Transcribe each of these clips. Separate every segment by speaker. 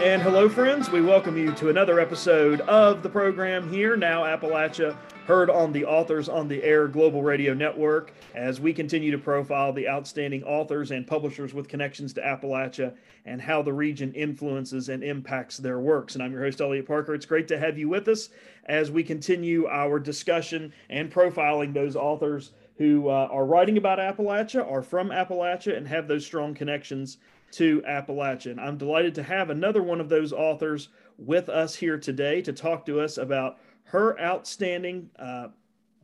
Speaker 1: And hello, friends. We welcome you to another episode of the program here, Now Appalachia, heard on the Authors on the Air Global Radio Network, as we continue to profile the outstanding authors and publishers with connections to Appalachia and how the region influences and impacts their works. And I'm your host, Eliot Parker. It's great to have you with us as we continue our discussion and profiling those authors who uh, are writing about Appalachia, are from Appalachia, and have those strong connections to Appalachian. I'm delighted to have another one of those authors with us here today to talk to us about her outstanding uh,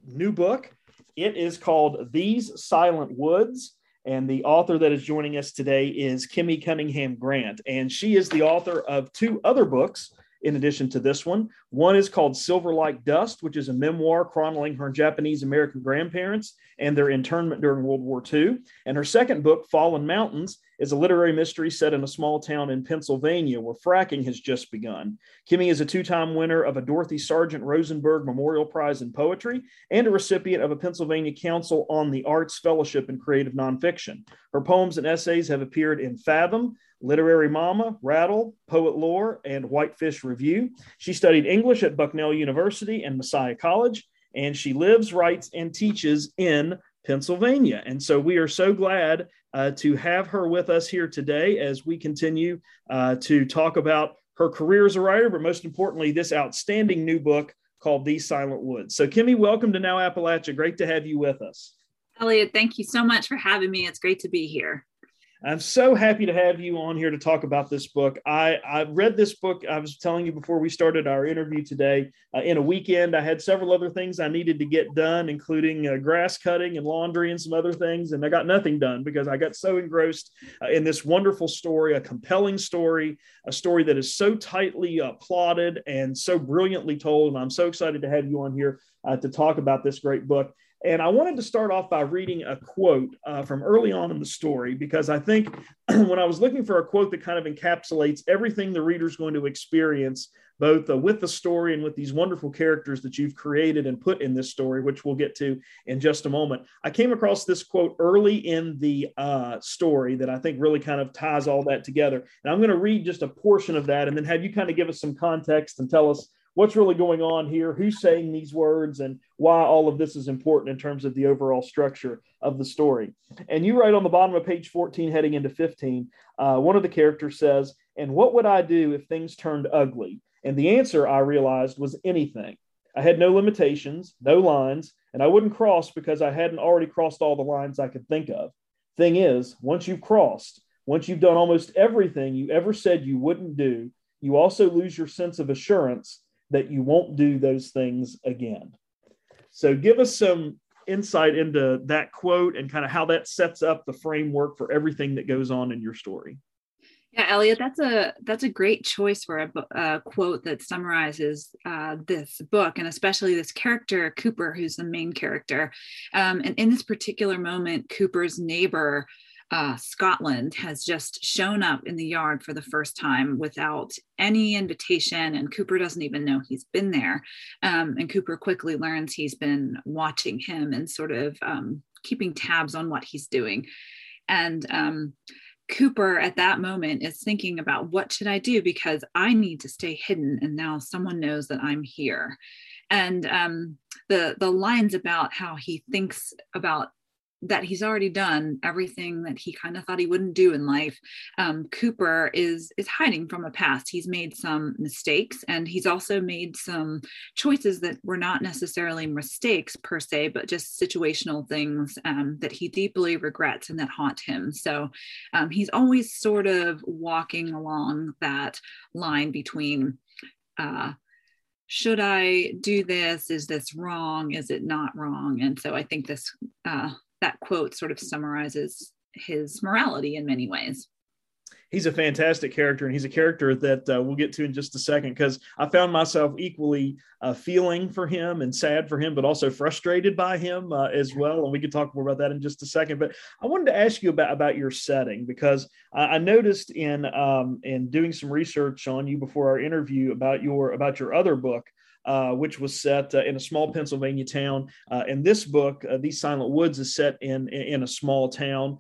Speaker 1: new book. It is called These Silent Woods. And the author that is joining us today is Kimi Cunningham Grant. And she is the author of two other books in addition to this one. One is called Silver Like Dust, which is a memoir chronicling her Japanese American grandparents and their internment during World War II. And her second book, Fallen Mountains, is a literary mystery set in a small town in Pennsylvania where fracking has just begun. Kimi is a two time winner of a Dorothy Sargent Rosenberg Memorial Prize in Poetry and a recipient of a Pennsylvania Council on the Arts Fellowship in Creative Nonfiction. Her poems and essays have appeared in Fathom, Literary Mama, Rattle, Poet Lore, and Whitefish Review. She studied English at Bucknell University and Messiah College, and she lives, writes, and teaches in Pennsylvania. And so we are so glad uh, to have her with us here today as we continue uh, to talk about her career as a writer, but most importantly, this outstanding new book called These Silent Woods. So, Kimi, welcome to Now Appalachia. Great to have you with us.
Speaker 2: Eliot, thank you so much for having me. It's great to be here.
Speaker 1: I'm so happy to have you on here to talk about this book. I, I read this book, I was telling you before we started our interview today, uh, in a weekend. I had several other things I needed to get done, including uh, grass cutting and laundry and some other things. And I got nothing done because I got so engrossed uh, in this wonderful story, a compelling story, a story that is so tightly uh, plotted and so brilliantly told. And I'm so excited to have you on here uh, to talk about this great book. And I wanted to start off by reading a quote uh, from early on in the story because I think when I was looking for a quote that kind of encapsulates everything the reader's going to experience, both uh, with the story and with these wonderful characters that you've created and put in this story, which we'll get to in just a moment, I came across this quote early in the uh, story that I think really kind of ties all that together. And I'm going to read just a portion of that and then have you kind of give us some context and tell us what's really going on here, who's saying these words, and why all of this is important in terms of the overall structure of the story. And you write on the bottom of page 14, heading into 15, uh, one of the characters says, And what would I do if things turned ugly? And the answer I realized was anything. I had no limitations, no lines, and I wouldn't cross because I hadn't already crossed all the lines I could think of. Thing is, once you've crossed, once you've done almost everything you ever said you wouldn't do, you also lose your sense of assurance that you won't do those things again. So, give us some insight into that quote and kind of how that sets up the framework for everything that goes on in your story.
Speaker 2: Yeah, Eliot, that's a that's a great choice for a, a quote that summarizes uh, this book, and especially this character Cooper, who's the main character. Um, and in this particular moment, Cooper's neighbor uh, Scotland has just shown up in the yard for the first time without any invitation, and Cooper doesn't even know he's been there. Um, and Cooper quickly learns he's been watching him and sort of um, keeping tabs on what he's doing. And um, Cooper at that moment is thinking about what should I do because I need to stay hidden, and now someone knows that I'm here. And um, the the lines about how he thinks about that he's already done everything that he kind of thought he wouldn't do in life um, cooper is is hiding from a past he's made some mistakes and he's also made some choices that were not necessarily mistakes per se but just situational things um, that he deeply regrets and that haunt him so um, he's always sort of walking along that line between uh, should I do this? Is this wrong? Is it not wrong? And so I think this uh, that quote sort of summarizes his morality in many ways.
Speaker 1: he's a fantastic character, and he's a character that uh, we'll get to in just a second because I found myself equally uh, feeling for him and sad for him, but also frustrated by him uh, as well. And we can talk more about that in just a second. But I wanted to ask you about about your setting because I, I noticed in um, in doing some research on you before our interview about your about your other book uh, which was set uh, in a small Pennsylvania town. Uh, and this book, uh, These Silent Woods, is set in, in a small town,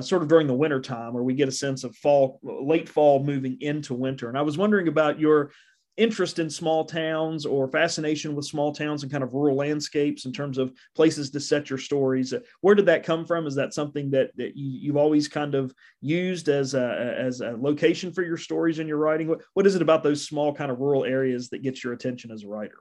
Speaker 1: sort of during the winter time, where we get a sense of fall, late fall moving into winter. And I was wondering about your interest in small towns or fascination with small towns and kind of rural landscapes in terms of places to set your stories. Where did that come from? Is that something that, that you, have always kind of used as a, as a location for your stories and your writing? What, what is it about those small kind of rural areas that gets your attention as a writer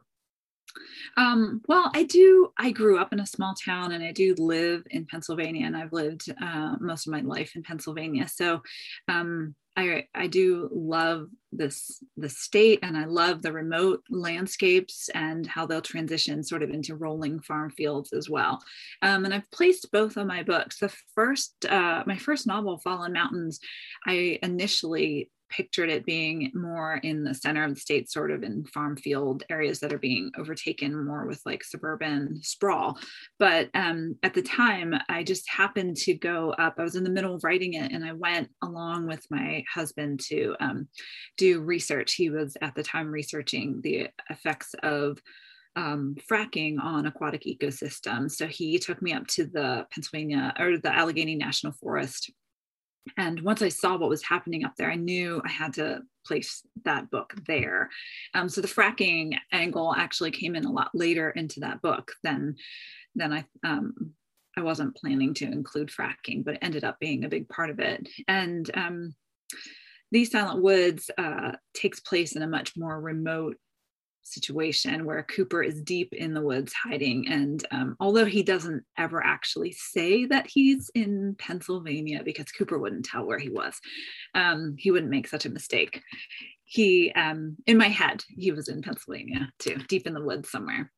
Speaker 2: um, well, I do. I grew up in a small town and I do live in Pennsylvania, and I've lived uh, most of my life in Pennsylvania. So um, I, I do love this the state and I love the remote landscapes and how they'll transition sort of into rolling farm fields as well. Um, and I've placed both of my books. The first, uh, my first novel, Fallen Mountains, I initially pictured it being more in the center of the state, sort of in farm field areas that are being overtaken more with like suburban sprawl. But um, at the time, I just happened to go up. I was in the middle of writing it, and I went along with my husband to um, do research. He was at the time researching the effects of um, fracking on aquatic ecosystems. So he took me up to the Pennsylvania or the Allegheny National Forest and once I saw what was happening up there, I knew I had to place that book there. Um, so the fracking angle actually came in a lot later into that book than than I um, I wasn't planning to include fracking, but it ended up being a big part of it. And um, these silent woods uh, takes place in a much more remote situation where Cooper is deep in the woods hiding. And um, although he doesn't ever actually say that he's in Pennsylvania, because Cooper wouldn't tell where he was, um, he wouldn't make such a mistake. He, um, in my head, he was in Pennsylvania too, deep in the woods somewhere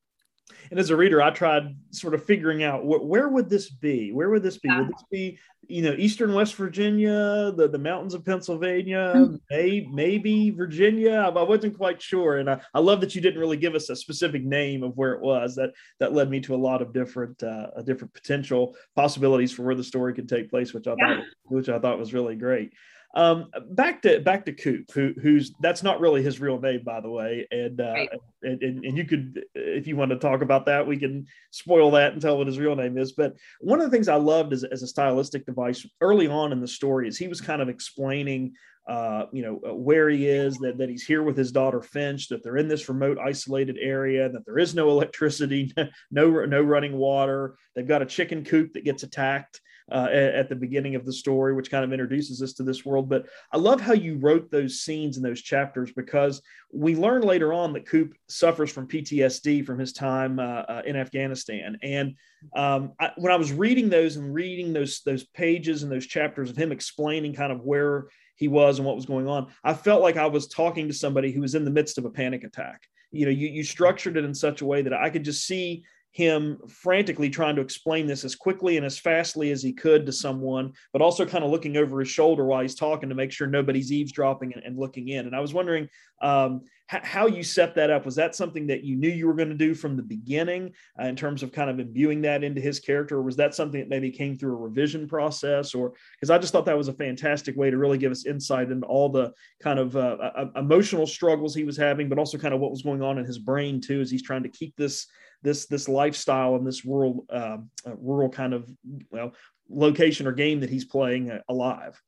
Speaker 1: and as a reader, I tried sort of figuring out wh- where would this be? Where would this be? Yeah. Would this be, you know, eastern West Virginia, the, the mountains of Pennsylvania, mm-hmm. may, maybe Virginia? I, I, wasn't quite sure, and I, I love that you didn't really give us a specific name of where it was. That that led me to a lot of different uh, different potential possibilities for where the story could take place, which I yeah. thought which I thought was really great. Um, back to back to Coop, who, who's that's not really his real name, by the way. And, uh, right. and, and and you could, if you want to talk about that, we can spoil that and tell what his real name is. But one of the things I loved as, as a stylistic device early on in the story is he was kind of explaining uh, you know, uh, where he is, that, that he's here with his daughter Finch, that they're in this remote, isolated area, that there is no electricity, no no running water. They've got a chicken coop that gets attacked uh, at, the beginning of the story, which kind of introduces us to this world. But I love how you wrote those scenes and those chapters because we learn later on that Coop suffers from PTSD from his time uh, uh, in Afghanistan. And um, I, when I was reading those and reading those those pages and those chapters of him explaining kind of where he was and what was going on, I felt like I was talking to somebody who was in the midst of a panic attack. You know, you, you structured it in such a way that I could just see him frantically trying to explain this as quickly and as fastly as he could to someone, but also kind of looking over his shoulder while he's talking to make sure nobody's eavesdropping and, and looking in. And I was wondering um, how you set that up. Was that something that you knew you were going to do from the beginning uh, in terms of kind of imbuing that into his character? Or was that something that maybe came through a revision process? Or because I just thought that was a fantastic way to really give us insight into all the kind of uh, uh, emotional struggles he was having, but also kind of what was going on in his brain too, as he's trying to keep this this this lifestyle and this rural uh, uh, rural kind of well location or game that he's playing uh, alive?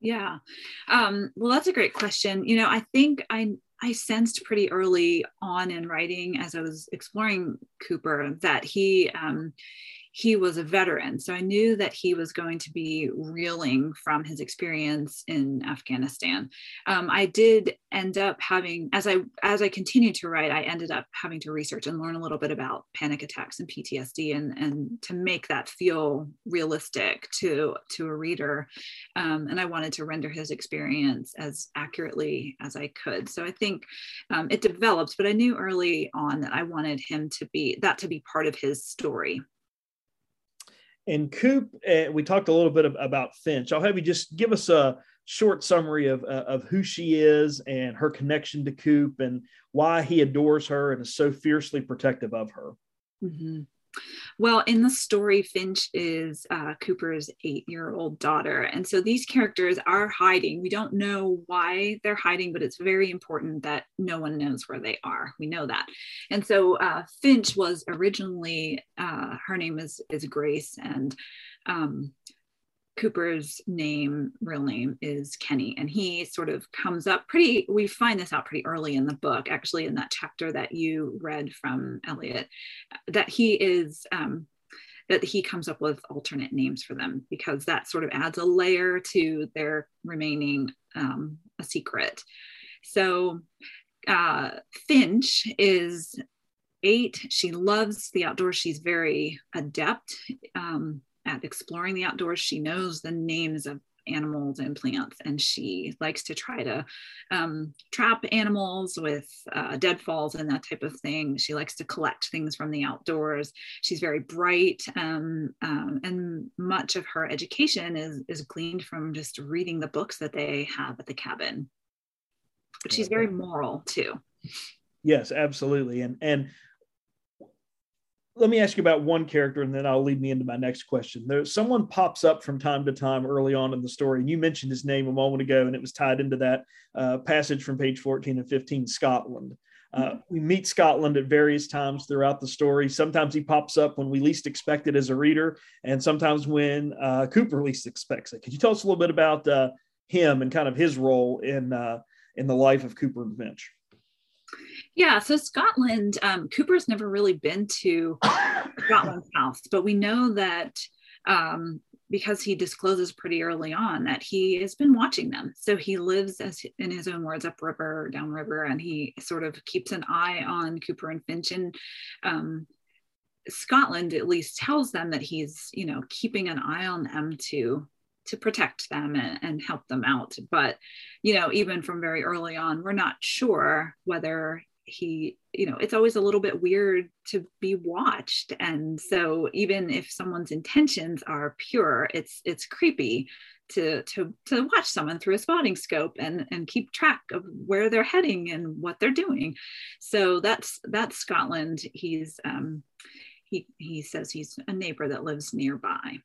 Speaker 2: Yeah, um, well, that's a great question. You know, I think I I sensed pretty early on in writing as I was exploring Cooper that he um, he was a veteran. So I knew that he was going to be reeling from his experience in Afghanistan. Um, I did end up having, as I as I continued to write, I ended up having to research and learn a little bit about panic attacks and PTSD, and and to make that feel realistic to to a reader. Um, and I wanted to render his experience as accurately as I could. So I think um, it developed, but I knew early on that I wanted him to be that to be part of his story
Speaker 1: And Coop, uh, we talked a little bit about Finch. I'll have you just give us a short summary of, uh, of who she is and her connection to Coop and why he adores her and is so fiercely protective of her.
Speaker 2: Mm-hmm. Well, in the story, Finch is uh, Cooper's eight year old daughter. And so these characters are hiding. We don't know why they're hiding, but it's very important that no one knows where they are. We know that. And so uh, Finch was originally, uh, her name is, is Grace. And um, Cooper's name, real name, is Kenny, and he sort of comes up pretty. We find this out pretty early in the book, actually, in that chapter that you read from Eliot, that he is um, that he comes up with alternate names for them because that sort of adds a layer to their remaining um, a secret. So uh, Finch is eight. She loves the outdoors. She's very adept. Um, at exploring the outdoors. She knows the names of animals and plants, and she likes to try to um, trap animals with uh, deadfalls and that type of thing. She likes to collect things from the outdoors. She's very bright, um, um, and much of her education is is gleaned from just reading the books that they have at the cabin. But she's very moral too.
Speaker 1: Yes, absolutely, and and let me ask you about one character and then I'll lead me into my next question. There's someone pops up from time to time early on in the story, and you mentioned his name a moment ago, and it was tied into that uh, passage from page 14 and 15, Scotland. Uh, mm-hmm. we meet Scotland at various times throughout the story. Sometimes he pops up when we least expect it as a reader, and sometimes when uh, Cooper least expects it. Could you tell us a little bit about uh, him and kind of his role in uh, in the life of Cooper and Finch?
Speaker 2: Yeah, so Scotland, um, Cooper's never really been to Scotland's house, but we know that um, because he discloses pretty early on that he has been watching them. So he lives, as in his own words, upriver, downriver, and he sort of keeps an eye on Cooper and Finch. And um, Scotland at least tells them that he's, you know, keeping an eye on them to to protect them and, and help them out. But you know, even from very early on, we're not sure whether he you know it's always a little bit weird to be watched. And so even if someone's intentions are pure it's it's creepy to to to watch someone through a spotting scope and and keep track of where they're heading and what they're doing. So that's that's scotland. He's um he he says he's a neighbor that lives nearby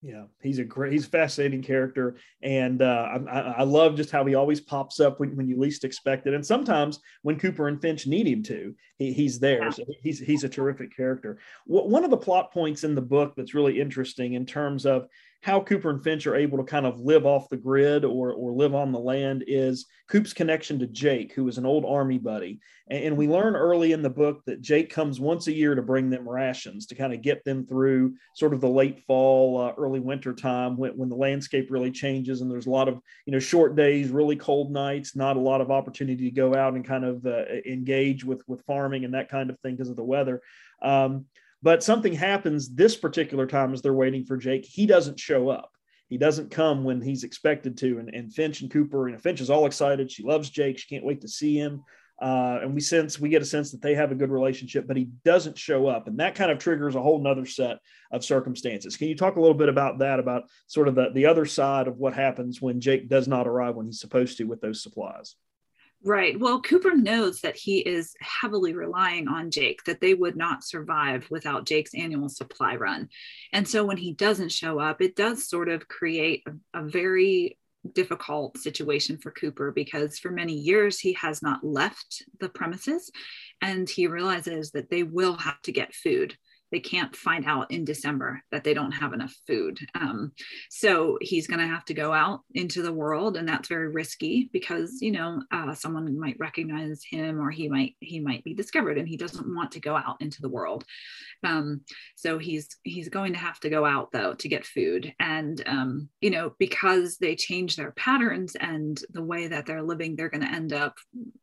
Speaker 1: yeah, he's a great, he's a fascinating character, and uh, I, I, love just how he always pops up when, when you least expect it, and sometimes when Cooper and Finch need him to, he, he's there. So he's he's a terrific character. One of the plot points in the book that's really interesting in terms of how Cooper and Finch are able to kind of live off the grid or, or live on the land is Coop's connection to Jake, who is an old army buddy. And, and, we learn early in the book that Jake comes once a year to bring them rations to kind of get them through sort of the late fall, uh, early winter time when, when the landscape really changes and there's a lot of, you know, short days, really cold nights, not a lot of opportunity to go out and kind of uh, engage with, with farming and that kind of thing because of the weather. Um, but something happens this particular time as they're waiting for Jake. He doesn't show up. He doesn't come when he's expected to. And, and Finch and Cooper, and Finch is all excited. She loves Jake. She can't wait to see him. Uh, and we sense we get a sense that they have a good relationship, but he doesn't show up, and that kind of triggers a whole nother set of circumstances. Can you talk a little bit about that, about sort of the, the other side of what happens when Jake does not arrive when he's supposed to with those supplies?
Speaker 2: Right. Well, Cooper knows that he is heavily relying on Jake, that they would not survive without Jake's annual supply run. And so when he doesn't show up, it does sort of create a, a very difficult situation for Cooper because for many years he has not left the premises and he realizes that they will have to get food they can't find out in December that they don't have enough food. Um, so he's going to have to go out into the world, and that's very risky because you know uh, someone might recognize him, or he might he might be discovered, and he doesn't want to go out into the world. Um, so he's he's going to have to go out though to get food, and um, you know because they change their patterns and the way that they're living, they're going to end up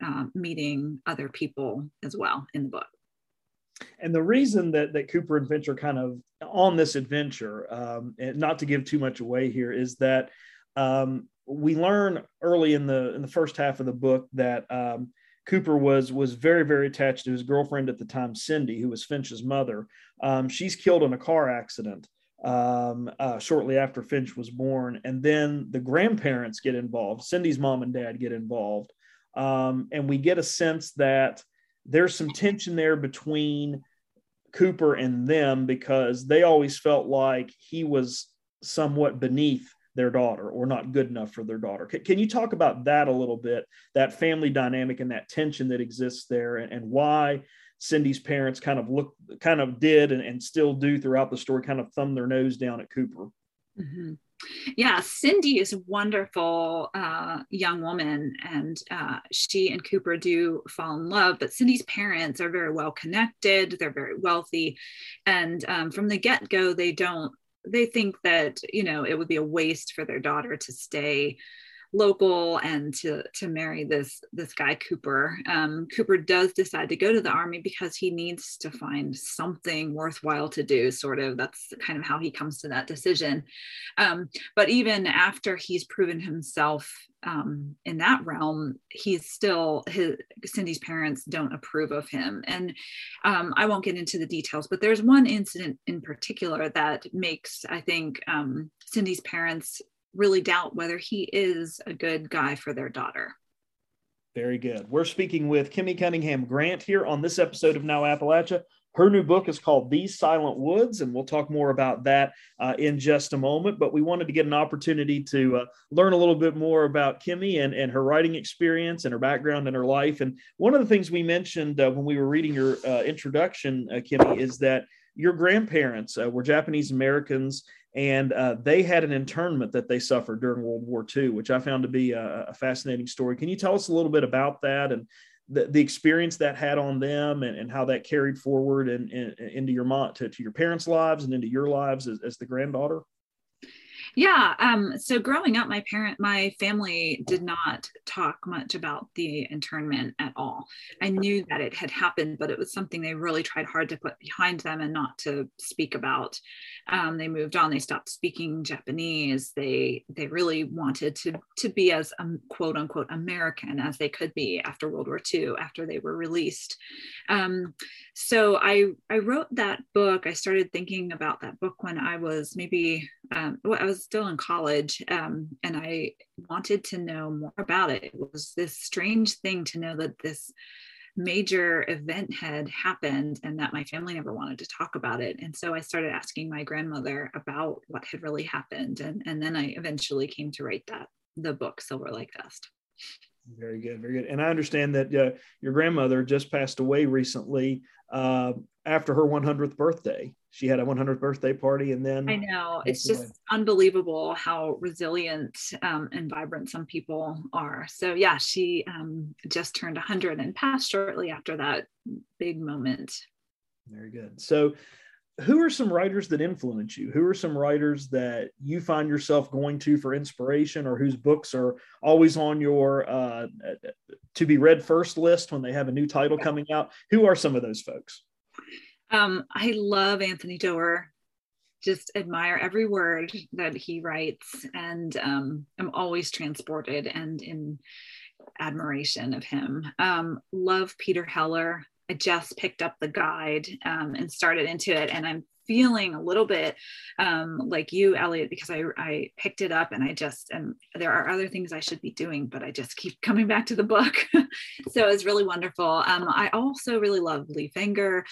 Speaker 2: uh, meeting other people as well in the book.
Speaker 1: And the reason that, that Cooper and Finch are kind of on this adventure, um, and not to give too much away here, is that um, we learn early in the in the first half of the book that um, Cooper was was very very attached to his girlfriend at the time, Cindy, who was Finch's mother. Um, she's killed in a car accident um, uh, shortly after Finch was born. And then the grandparents get involved. Cindy's mom and dad get involved. Um, and we get a sense that there's some tension there between Cooper and them because they always felt like he was somewhat beneath their daughter or not good enough for their daughter. Can, can you talk about that a little bit, that family dynamic and that tension that exists there, and, and why Cindy's parents kind of look, kind of did and, and still do throughout the story, kind of thumb their nose down at Cooper?
Speaker 2: Mm-hmm. Yeah, Cindy is a wonderful uh, young woman, and uh, she and Cooper do fall in love. But Cindy's parents are very well connected; they're very wealthy, and um, from the get go, they don't they think that you know it would be a waste for their daughter to stay local and to to marry this this guy Cooper. Um, Cooper does decide to go to the army because he needs to find something worthwhile to do. Sort of that's kind of how he comes to that decision. Um, but even after he's proven himself um, in that realm, he's still his Cindy's parents don't approve of him, and um, I won't get into the details. But there's one incident in particular that makes I think um, Cindy's parents really doubt whether he is a good guy for their daughter.
Speaker 1: Very good. We're speaking with Kimi Cunningham Grant here on this episode of Now Appalachia. Her new book is called These Silent Woods, and we'll talk more about that uh, in just a moment. But we wanted to get an opportunity to uh, learn a little bit more about Kimi and, and her writing experience and her background and her life. And one of the things we mentioned uh, when we were reading your uh, introduction, uh, Kimi, is that your grandparents uh, were Japanese Americans and uh, they had an internment that they suffered during World War II, which I found to be a, a fascinating story. Can you tell us a little bit about that and the, the experience that had on them and, and how that carried forward and, and into your mom to, to your parents' lives and into your lives as, as the granddaughter?
Speaker 2: Yeah. Um, so growing up, my parent, my family did not talk much about the internment at all. I knew that it had happened, but it was something they really tried hard to put behind them and not to speak about. Um, they moved on. They stopped speaking Japanese. They they really wanted to to be as um, quote unquote American as they could be after World War II, after they were released. Um, so I I wrote that book. I started thinking about that book when I was maybe um, well, I was still in college um, and I wanted to know more about it. It was this strange thing to know that this major event had happened and that my family never wanted to talk about it. And so I started asking my grandmother about what had really happened. And, and then I eventually came to write that, the book, Silver Like Dust.
Speaker 1: Very good, very good. And I understand that uh, your grandmother just passed away recently uh, after her 100th birthday. She had a 100th birthday party, and then
Speaker 2: I know it's just away. unbelievable how resilient um, and vibrant some people are. So yeah, she um, just turned 100 and passed shortly after that big moment.
Speaker 1: Very good. So who are some writers that influence you? Who are some writers that you find yourself going to for inspiration, or whose books are always on your uh, to be read first list when they have a new title coming out? Who are some of those folks?
Speaker 2: Um, I love Anthony Doerr. Just admire every word that he writes, and um, I'm always transported and in admiration of him. Um, love Peter Heller. I just picked up the guide um, and started into it, and I'm feeling a little bit um, like you, Eliot, because I, I picked it up and I just and there are other things I should be doing, but I just keep coming back to the book. so it's really wonderful. Um, I also really love Leif Enger.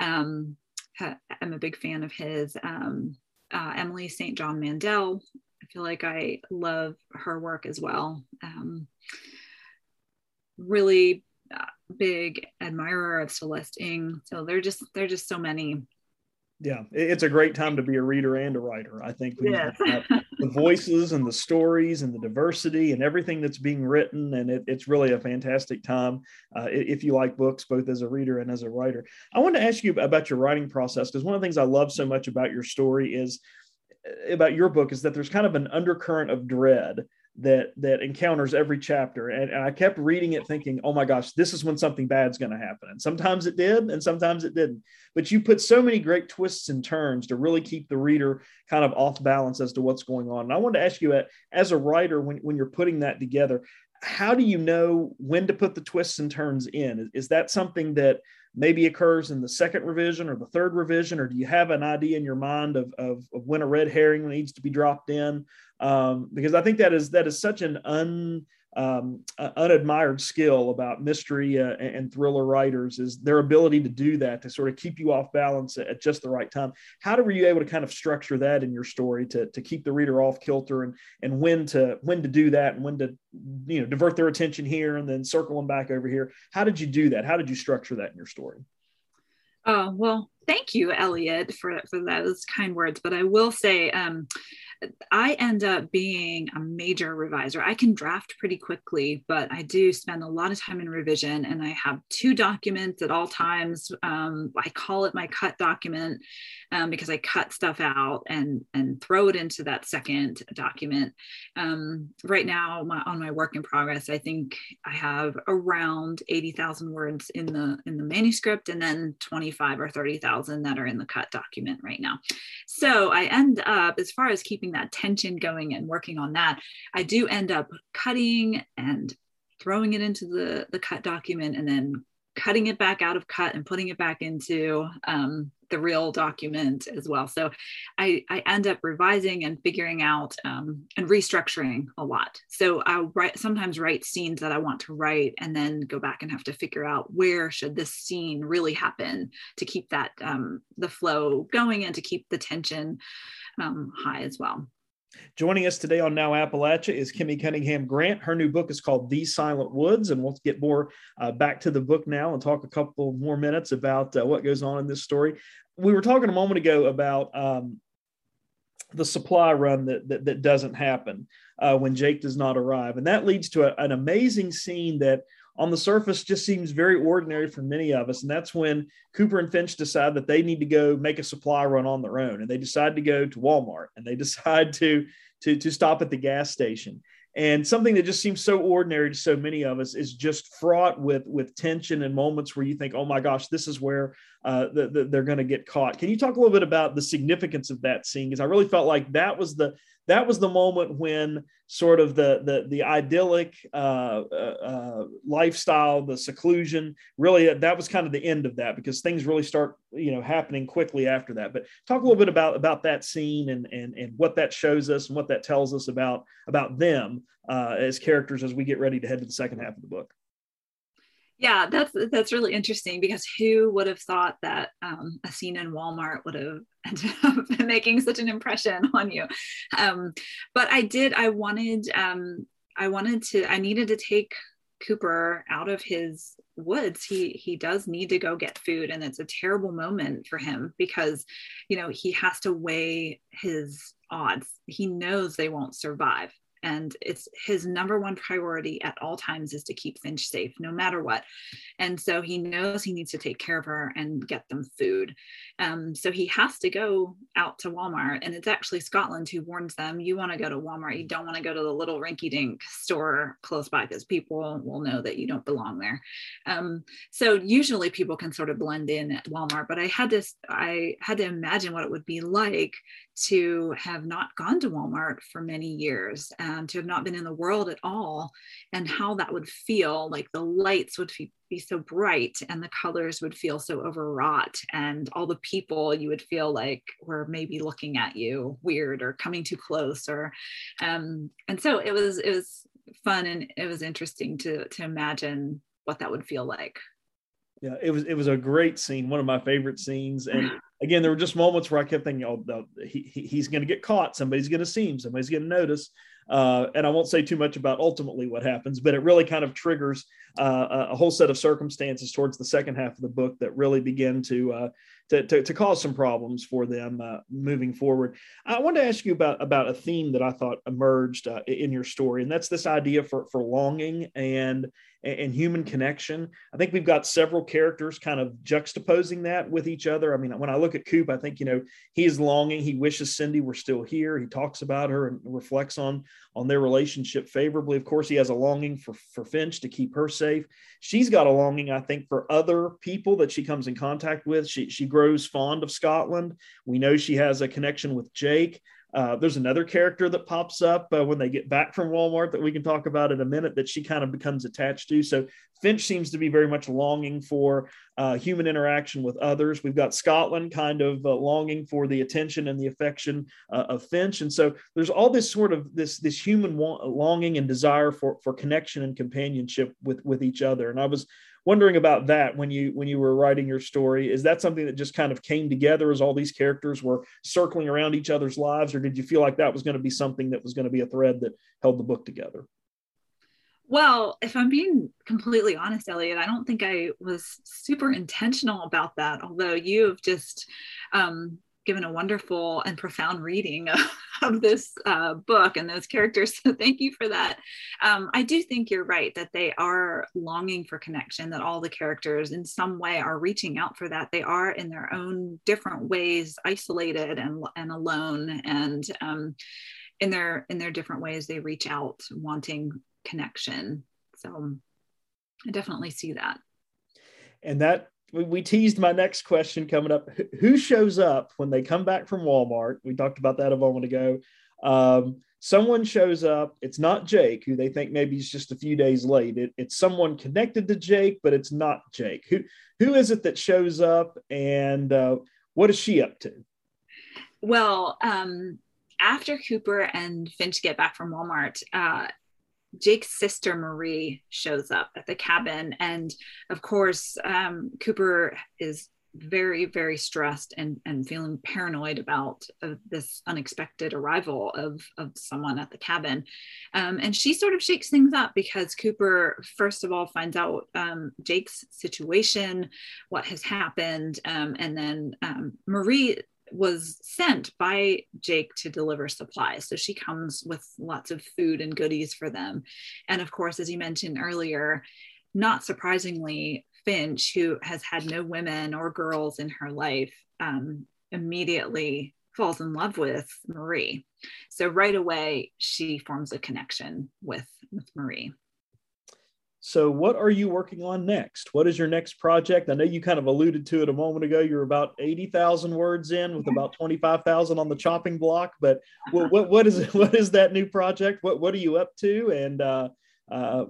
Speaker 2: Um, I'm a big fan of his. Um, uh, Emily St. John Mandel. I feel like I love her work as well. Um, really big admirer of Celeste Ng. So they're just they're just so many.
Speaker 1: Yeah, it's a great time to be a reader and a writer. I think yes. the voices and the stories and the diversity and everything that's being written, and it, it's really a fantastic time uh, if you like books, both as a reader and as a writer. I want to ask you about your writing process because one of the things I love so much about your story is uh, about your book is that there's kind of an undercurrent of dread that that encounters every chapter. And, and, i kept reading it thinking oh my gosh this is when something bad's going to happen. And sometimes it did and sometimes it didn't. But you put so many great twists and turns to really keep the reader kind of off balance as to what's going on. And i wanted to ask you uh, as a writer when, when you're putting that together how do you know when to put the twists and turns in? Is, is that something that maybe occurs in the second revision or the third revision, or do you have an idea in your mind of, of, of when a red herring needs to be dropped in? Um, because I think that is that is such an un um, uh, unadmired skill about mystery uh, and thriller writers is their ability to do that to sort of keep you off balance at just the right time. How were you able to kind of structure that in your story to, to keep the reader off kilter and and when to when to do that and when to you know divert their attention here and then circle them back over here? How did you do that? How did you structure that in your story?
Speaker 2: Oh well, thank you, Eliot, for for those kind words. But I will say. Um, I end up being a major reviser. I can draft pretty quickly, but I do spend a lot of time in revision and I have two documents at all times. Um, I call it my cut document um, because I cut stuff out and, and throw it into that second document. Um, right now my, on my work in progress, I think I have around 80,000 words in the, in the manuscript and then 25 or 30,000 that are in the cut document right now. So I end up, as far as keeping keeping that tension going and working on that, I do end up cutting and throwing it into the, the cut document and then cutting it back out of cut and putting it back into um, the real document as well. So I, I end up revising and figuring out um, and restructuring a lot. So I'll write sometimes write scenes that I want to write and then go back and have to figure out where should this scene really happen to keep that um, the flow going and to keep the tension um, high as well.
Speaker 1: Joining us today on Now Appalachia is Kimi Cunningham Grant. Her new book is called The Silent Woods, and we'll get more uh, back to the book now and talk a couple more minutes about uh, what goes on in this story. We were talking a moment ago about um, the supply run that that, that doesn't happen uh, when Jake does not arrive, and that leads to a, an amazing scene that on the surface just seems very ordinary for many of us. And that's when Cooper and Finch decide that they need to go make a supply run on their own. And they decide to go to Walmart and they decide to, to, to stop at the gas station. And something that just seems so ordinary to so many of us is just fraught with with tension and moments where you think, "Oh my gosh, this is where uh, the, they're going to get caught." Can you talk a little bit about the significance of that scene? Because I really felt like that was the that was the moment when sort of the the, the idyllic uh, uh, uh, lifestyle, the seclusion, really that was kind of the end of that because things really start you know happening quickly after that. But talk a little bit about about that scene and and and what that shows us and what that tells us about about them uh, as characters as we get ready to head to the second half of the book.
Speaker 2: Yeah, that's that's really interesting because who would have thought that um, a scene in Walmart would have ended up making such an impression on you? Um, but I did. I wanted. Um, I wanted to. I needed to take Cooper out of his woods. He he does need to go get food, and it's a terrible moment for him because, you know, he has to weigh his odds. He knows they won't survive and it's his number one priority at all times is to keep finch safe no matter what. And so he knows he needs to take care of her and get them food. Um, so he has to go out to walmart and it's actually scotland who warns them you want to go to walmart you don't want to go to the little rinky-dink store close by because people will know that you don't belong there. Um, so usually people can sort of blend in at walmart but i had this i had to imagine what it would be like to have not gone to walmart for many years and to have not been in the world at all and how that would feel like the lights would be so bright and the colors would feel so overwrought and all the people you would feel like were maybe looking at you weird or coming too close or um, and so it was it was fun and it was interesting to to imagine what that would feel like
Speaker 1: yeah it was it was a great scene one of my favorite scenes. And again there were just moments where i kept thinking oh he, he's going to get caught. Somebody's going to see him. Somebody's going to notice. Uh, and I won't say too much about ultimately what happens, but it really kind of triggers uh, a whole set of circumstances towards the second half of the book that really begin to uh, to, to, to, cause some problems for them uh, moving forward. I want to ask you about about a theme that I thought emerged uh, in your story, and that's this idea for for longing and and human connection. I think we've got several characters kind of juxtaposing that with each other. I mean, when I look at Coop, I think you know he is longing. He wishes Cindy were still here. He talks about her and reflects on on their relationship favorably. Of course, he has a longing for for Finch to keep her safe. She's got a longing, I think, for other people that she comes in contact with. She she fond of Scotland. We know she has a connection with Jake. Uh, there's another character that pops up uh, when they get back from Walmart that we can talk about in a minute that she kind of becomes attached to. So Finch seems to be very much longing for uh, human interaction with others. We've got Scotland kind of uh, longing for the attention and the affection uh, of Finch, and so there's all this sort of this this human wa- longing and desire for for connection and companionship with with each other. And I was wondering about that when you when you were writing your story. Is that something that just kind of came together as all these characters were circling around each other's lives or did you feel like that was going to be something that was going to be a thread that held the book together?
Speaker 2: Well if i'm being completely honest eliot i don't think i was super intentional about that although you've just um, given a wonderful and profound reading of, of this uh, book and those characters. So thank you for that. Um, I do think you're right that they are longing for connection, that all the characters in some way are reaching out for that. They are in their own different ways isolated and, and alone and um, in their in their different ways they reach out wanting connection. So I definitely see that.
Speaker 1: And that we teased my next question coming up. Who shows up when they come back from Walmart? We talked about that a moment ago. Um, someone shows up. It's not Jake, who they think maybe is just a few days late. It, it's someone connected to Jake, but it's not Jake. Who who is it that shows up, and uh, what is she up to?
Speaker 2: Well, um, after Cooper and Finch get back from Walmart, uh, Jake's sister Marie shows up at the cabin. And of course, um, Cooper is very, very stressed and, and feeling paranoid about uh, this unexpected arrival of, of someone at the cabin. Um, and she sort of shakes things up because Cooper, first of all, finds out um, Jake's situation, what has happened. Um, and then um, Marie was sent by Jake to deliver supplies. So she comes with lots of food and goodies for them. And of course, as you mentioned earlier, not surprisingly, Finch, who has had no women or girls in her life, um, immediately falls in love with Marie. So right away, she forms a connection with, with Marie.
Speaker 1: So, what are you working on next? What is your next project? I know you kind of alluded to it a moment ago. You're about 80,000 words in with about 25,000 on the chopping block. But what, what, what, is, what is that new project? What, what are you up to? And uh, uh,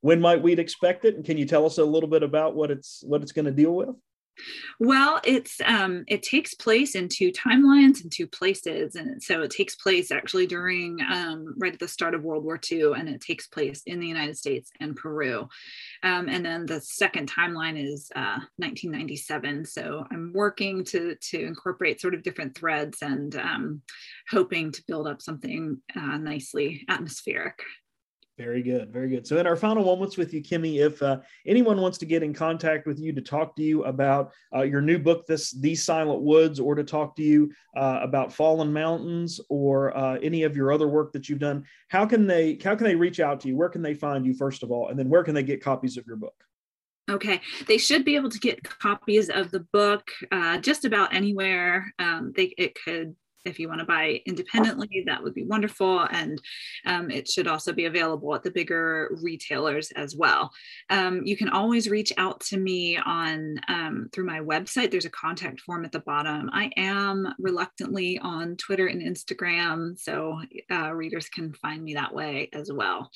Speaker 1: when might we expect it? And can you tell us a little bit about what it's, what it's going to deal with?
Speaker 2: Well, it's um, it takes place in two timelines and two places, and so it takes place actually during um, right at the start of World War II, and it takes place in the United States and Peru, um, and then the second timeline is uh, 1997. So I'm working to to incorporate sort of different threads and um, hoping to build up something uh, nicely atmospheric.
Speaker 1: Very good. Very good. So, in our final moments with you, Kimi, if uh, anyone wants to get in contact with you to talk to you about uh, your new book, this These Silent Woods, or to talk to you uh, about Fallen Mountains or uh, any of your other work that you've done, how can they how can they reach out to you? Where can they find you first of all, and then where can they get copies of your book?
Speaker 2: Okay, they should be able to get copies of the book uh, just about anywhere. Um, they it could if you want to buy independently, that would be wonderful. And um, it should also be available at the bigger retailers as well. Um, you can always reach out to me on um, through my website. There's a contact form at the bottom. I am reluctantly on Twitter and Instagram, so uh, readers can find me that way as well.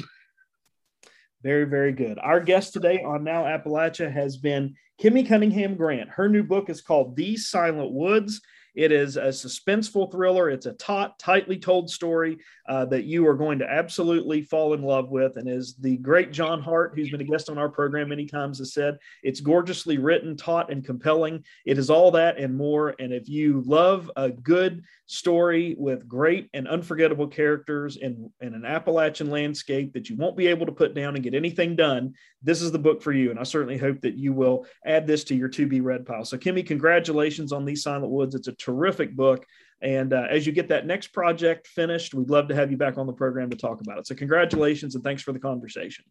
Speaker 1: Very, very good. Our guest today on Now Appalachia has been Kimi Cunningham Grant. Her new book is called These Silent Woods. It is a suspenseful thriller. It's a taut, tightly told story uh, that you are going to absolutely fall in love with. And as the great John Hart, who's been a guest on our program many times, has said, it's gorgeously written, taut, and compelling. It is all that and more. And if you love a good story with great and unforgettable characters in, an Appalachian landscape that you won't be able to put down and get anything done, this is the book for you. And I certainly hope that you will add this to your to be read pile. So, Kimi, congratulations on These Silent Woods. It's a terrific book. And uh, as you get that next project finished, we'd love to have you back on the program to talk about it. So, congratulations and thanks for the conversation.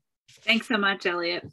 Speaker 2: Thanks so much, Eliot.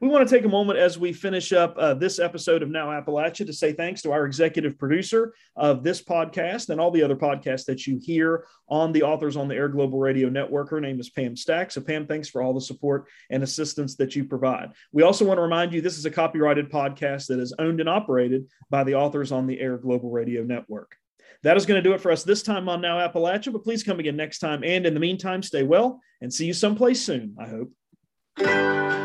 Speaker 1: We want to take a moment as we finish up uh, this episode of Now Appalachia to say thanks to our executive producer of this podcast and all the other podcasts that you hear on the Authors on the Air Global Radio Network. Her name is Pam Stack. So, Pam, thanks for all the support and assistance that you provide. We also want to remind you this is a copyrighted podcast that is owned and operated by the Authors on the Air Global Radio Network. That is going to do it for us this time on Now Appalachia, but please come again next time. And in the meantime, stay well and see you someplace soon, I hope.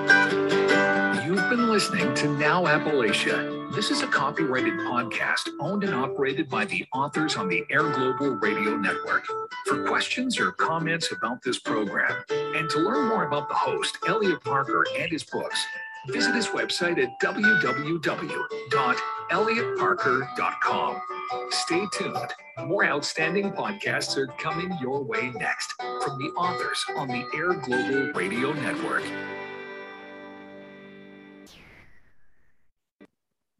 Speaker 3: Listening to Now Appalachia. This is a copyrighted podcast owned and operated by the authors on the Air Global Radio Network. For questions or comments about this program, and to learn more about the host, Eliot Parker, and his books, visit his website at www.elliottparker.com. Stay tuned. More outstanding podcasts are coming your way next from the authors on the Air Global Radio Network.